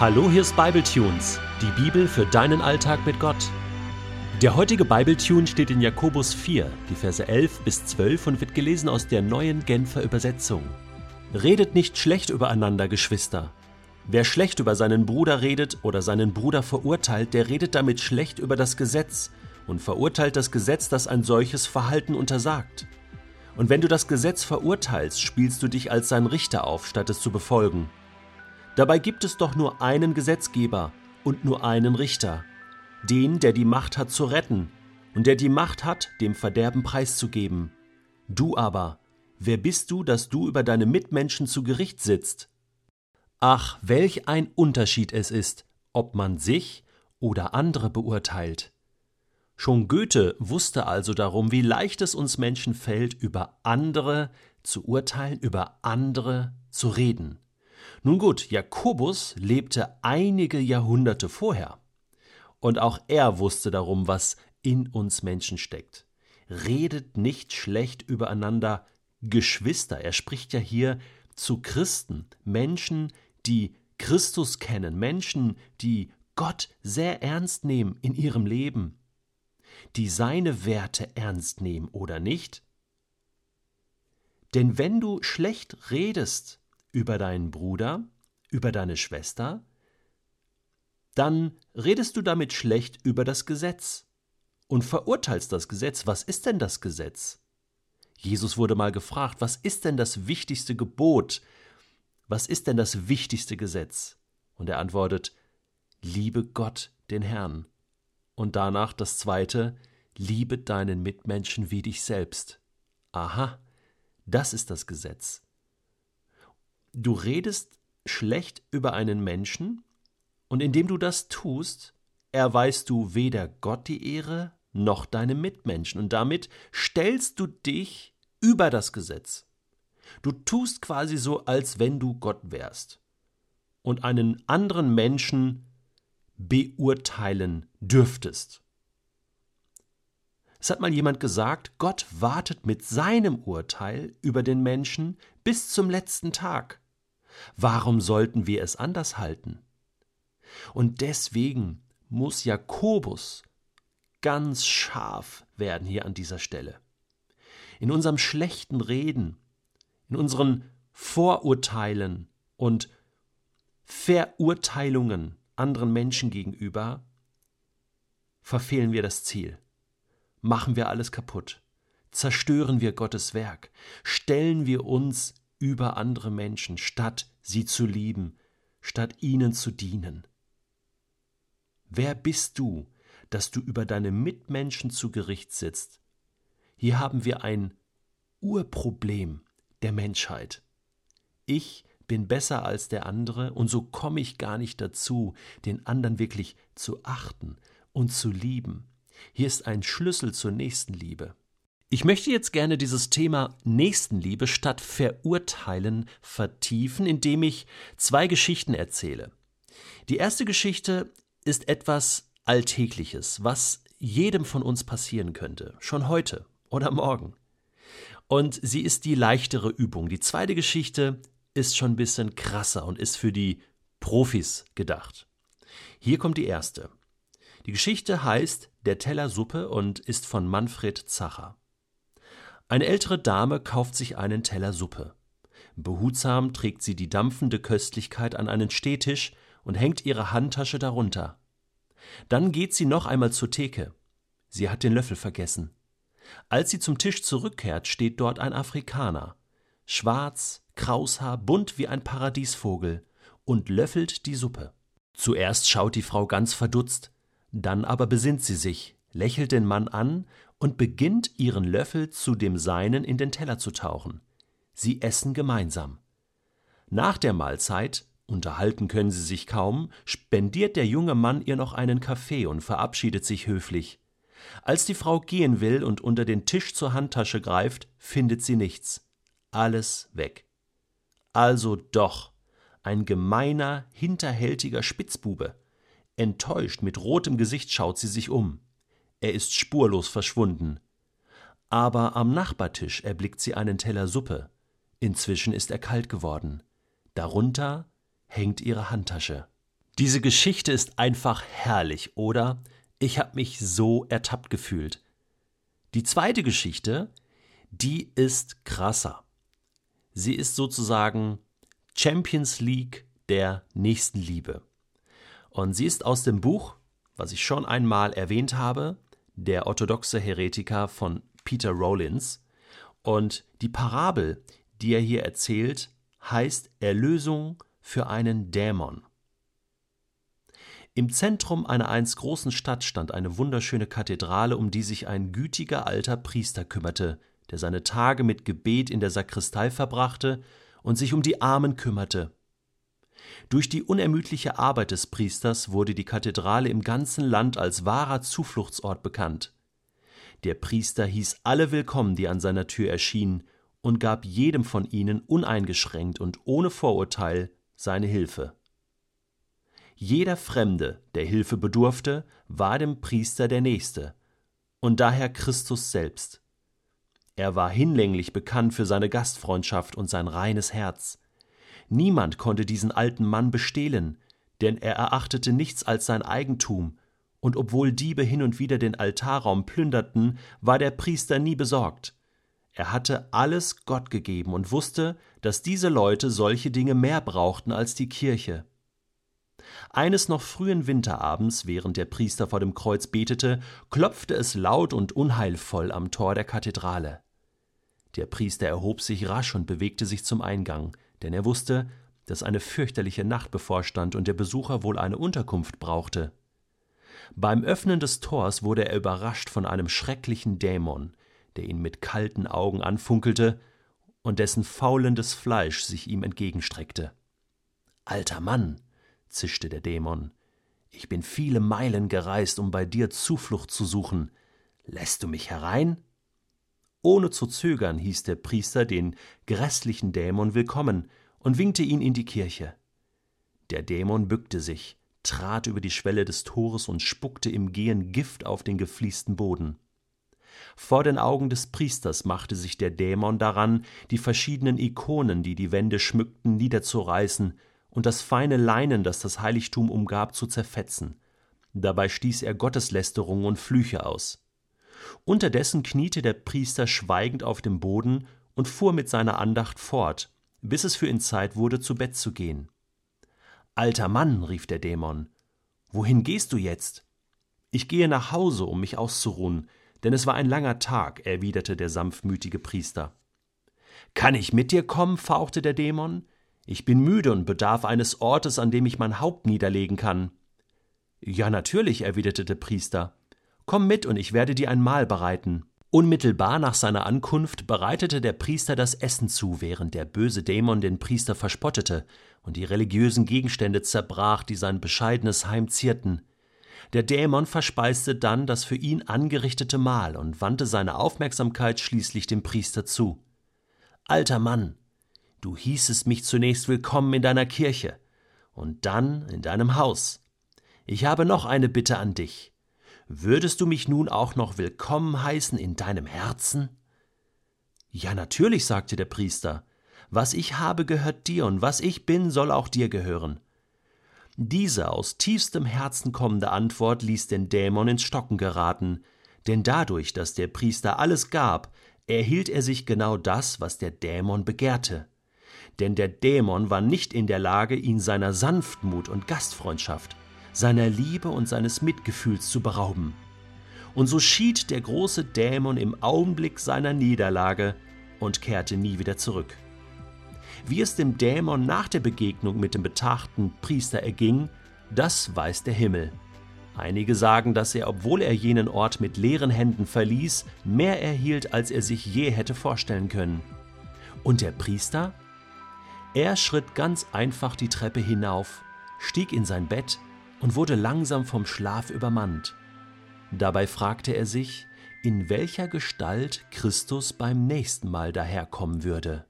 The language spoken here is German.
Hallo, hier ist Bibletunes, die Bibel für deinen Alltag mit Gott. Der heutige Bibletune steht in Jakobus 4, die Verse 11 bis 12 und wird gelesen aus der neuen Genfer Übersetzung. Redet nicht schlecht übereinander, Geschwister. Wer schlecht über seinen Bruder redet oder seinen Bruder verurteilt, der redet damit schlecht über das Gesetz und verurteilt das Gesetz, das ein solches Verhalten untersagt. Und wenn du das Gesetz verurteilst, spielst du dich als sein Richter auf, statt es zu befolgen. Dabei gibt es doch nur einen Gesetzgeber und nur einen Richter, den, der die Macht hat zu retten und der die Macht hat, dem Verderben preiszugeben. Du aber, wer bist du, dass du über deine Mitmenschen zu Gericht sitzt? Ach, welch ein Unterschied es ist, ob man sich oder andere beurteilt. Schon Goethe wusste also darum, wie leicht es uns Menschen fällt, über andere zu urteilen, über andere zu reden. Nun gut, Jakobus lebte einige Jahrhunderte vorher. Und auch er wusste darum, was in uns Menschen steckt. Redet nicht schlecht übereinander, Geschwister. Er spricht ja hier zu Christen, Menschen, die Christus kennen, Menschen, die Gott sehr ernst nehmen in ihrem Leben, die seine Werte ernst nehmen oder nicht. Denn wenn du schlecht redest, über deinen Bruder, über deine Schwester, dann redest du damit schlecht über das Gesetz und verurteilst das Gesetz. Was ist denn das Gesetz? Jesus wurde mal gefragt, was ist denn das wichtigste Gebot? Was ist denn das wichtigste Gesetz? Und er antwortet, liebe Gott, den Herrn. Und danach das zweite, liebe deinen Mitmenschen wie dich selbst. Aha, das ist das Gesetz. Du redest schlecht über einen Menschen, und indem du das tust, erweist du weder Gott die Ehre noch deine Mitmenschen, und damit stellst du dich über das Gesetz. Du tust quasi so, als wenn du Gott wärst und einen anderen Menschen beurteilen dürftest. Es hat mal jemand gesagt, Gott wartet mit seinem Urteil über den Menschen bis zum letzten Tag. Warum sollten wir es anders halten? Und deswegen muss Jakobus ganz scharf werden hier an dieser Stelle. In unserem schlechten Reden, in unseren Vorurteilen und Verurteilungen anderen Menschen gegenüber, verfehlen wir das Ziel, machen wir alles kaputt, zerstören wir Gottes Werk, stellen wir uns über andere Menschen, statt sie zu lieben, statt ihnen zu dienen. Wer bist du, dass du über deine Mitmenschen zu Gericht sitzt? Hier haben wir ein Urproblem der Menschheit. Ich bin besser als der andere und so komme ich gar nicht dazu, den anderen wirklich zu achten und zu lieben. Hier ist ein Schlüssel zur Nächstenliebe. Ich möchte jetzt gerne dieses Thema Nächstenliebe statt Verurteilen vertiefen, indem ich zwei Geschichten erzähle. Die erste Geschichte ist etwas Alltägliches, was jedem von uns passieren könnte, schon heute oder morgen. Und sie ist die leichtere Übung. Die zweite Geschichte ist schon ein bisschen krasser und ist für die Profis gedacht. Hier kommt die erste. Die Geschichte heißt Der Teller Suppe und ist von Manfred Zacher. Eine ältere Dame kauft sich einen Teller Suppe. Behutsam trägt sie die dampfende Köstlichkeit an einen Stehtisch und hängt ihre Handtasche darunter. Dann geht sie noch einmal zur Theke. Sie hat den Löffel vergessen. Als sie zum Tisch zurückkehrt, steht dort ein Afrikaner. Schwarz, Kraushaar, bunt wie ein Paradiesvogel und löffelt die Suppe. Zuerst schaut die Frau ganz verdutzt, dann aber besinnt sie sich, lächelt den Mann an und beginnt ihren Löffel zu dem seinen in den Teller zu tauchen. Sie essen gemeinsam. Nach der Mahlzeit, unterhalten können sie sich kaum, spendiert der junge Mann ihr noch einen Kaffee und verabschiedet sich höflich. Als die Frau gehen will und unter den Tisch zur Handtasche greift, findet sie nichts. Alles weg. Also doch ein gemeiner, hinterhältiger Spitzbube. Enttäuscht mit rotem Gesicht schaut sie sich um. Er ist spurlos verschwunden. Aber am Nachbartisch erblickt sie einen Teller Suppe. Inzwischen ist er kalt geworden. Darunter hängt ihre Handtasche. Diese Geschichte ist einfach herrlich, oder? Ich habe mich so ertappt gefühlt. Die zweite Geschichte, die ist krasser. Sie ist sozusagen Champions League der Nächstenliebe. Und sie ist aus dem Buch, was ich schon einmal erwähnt habe, Der orthodoxe Heretiker von Peter Rollins. Und die Parabel, die er hier erzählt, heißt Erlösung für einen Dämon. Im Zentrum einer einst großen Stadt stand eine wunderschöne Kathedrale, um die sich ein gütiger alter Priester kümmerte, der seine Tage mit Gebet in der Sakristei verbrachte und sich um die Armen kümmerte. Durch die unermüdliche Arbeit des Priesters wurde die Kathedrale im ganzen Land als wahrer Zufluchtsort bekannt. Der Priester hieß alle willkommen, die an seiner Tür erschienen, und gab jedem von ihnen uneingeschränkt und ohne Vorurteil seine Hilfe. Jeder Fremde, der Hilfe bedurfte, war dem Priester der Nächste, und daher Christus selbst. Er war hinlänglich bekannt für seine Gastfreundschaft und sein reines Herz. Niemand konnte diesen alten Mann bestehlen, denn er erachtete nichts als sein Eigentum, und obwohl Diebe hin und wieder den Altarraum plünderten, war der Priester nie besorgt. Er hatte alles Gott gegeben und wusste, dass diese Leute solche Dinge mehr brauchten als die Kirche. Eines noch frühen Winterabends, während der Priester vor dem Kreuz betete, klopfte es laut und unheilvoll am Tor der Kathedrale. Der Priester erhob sich rasch und bewegte sich zum Eingang, denn er wusste, dass eine fürchterliche Nacht bevorstand und der Besucher wohl eine Unterkunft brauchte. Beim Öffnen des Tors wurde er überrascht von einem schrecklichen Dämon, der ihn mit kalten Augen anfunkelte und dessen faulendes Fleisch sich ihm entgegenstreckte. Alter Mann, zischte der Dämon, ich bin viele Meilen gereist, um bei dir Zuflucht zu suchen. Lässt du mich herein? Ohne zu zögern hieß der Priester den grässlichen Dämon willkommen und winkte ihn in die Kirche. Der Dämon bückte sich, trat über die Schwelle des Tores und spuckte im Gehen Gift auf den gefliesten Boden. Vor den Augen des Priesters machte sich der Dämon daran, die verschiedenen Ikonen, die die Wände schmückten, niederzureißen und das feine Leinen, das das Heiligtum umgab, zu zerfetzen. Dabei stieß er Gotteslästerungen und Flüche aus. Unterdessen kniete der Priester schweigend auf dem Boden und fuhr mit seiner Andacht fort, bis es für ihn Zeit wurde, zu Bett zu gehen. Alter Mann, rief der Dämon, wohin gehst du jetzt? Ich gehe nach Hause, um mich auszuruhen, denn es war ein langer Tag, erwiderte der sanftmütige Priester. Kann ich mit dir kommen? fauchte der Dämon. Ich bin müde und bedarf eines Ortes, an dem ich mein Haupt niederlegen kann. Ja, natürlich, erwiderte der Priester. Komm mit, und ich werde dir ein Mahl bereiten. Unmittelbar nach seiner Ankunft bereitete der Priester das Essen zu, während der böse Dämon den Priester verspottete und die religiösen Gegenstände zerbrach, die sein bescheidenes Heim zierten. Der Dämon verspeiste dann das für ihn angerichtete Mahl und wandte seine Aufmerksamkeit schließlich dem Priester zu. Alter Mann, du hießest mich zunächst willkommen in deiner Kirche und dann in deinem Haus. Ich habe noch eine Bitte an dich. Würdest du mich nun auch noch willkommen heißen in deinem Herzen? Ja, natürlich, sagte der Priester. Was ich habe, gehört dir, und was ich bin, soll auch dir gehören. Diese aus tiefstem Herzen kommende Antwort ließ den Dämon ins Stocken geraten, denn dadurch, dass der Priester alles gab, erhielt er sich genau das, was der Dämon begehrte. Denn der Dämon war nicht in der Lage, ihn seiner Sanftmut und Gastfreundschaft, seiner Liebe und seines Mitgefühls zu berauben. Und so schied der große Dämon im Augenblick seiner Niederlage und kehrte nie wieder zurück. Wie es dem Dämon nach der Begegnung mit dem betagten Priester erging, das weiß der Himmel. Einige sagen, dass er, obwohl er jenen Ort mit leeren Händen verließ, mehr erhielt, als er sich je hätte vorstellen können. Und der Priester? Er schritt ganz einfach die Treppe hinauf, stieg in sein Bett und wurde langsam vom Schlaf übermannt. Dabei fragte er sich, in welcher Gestalt Christus beim nächsten Mal daherkommen würde.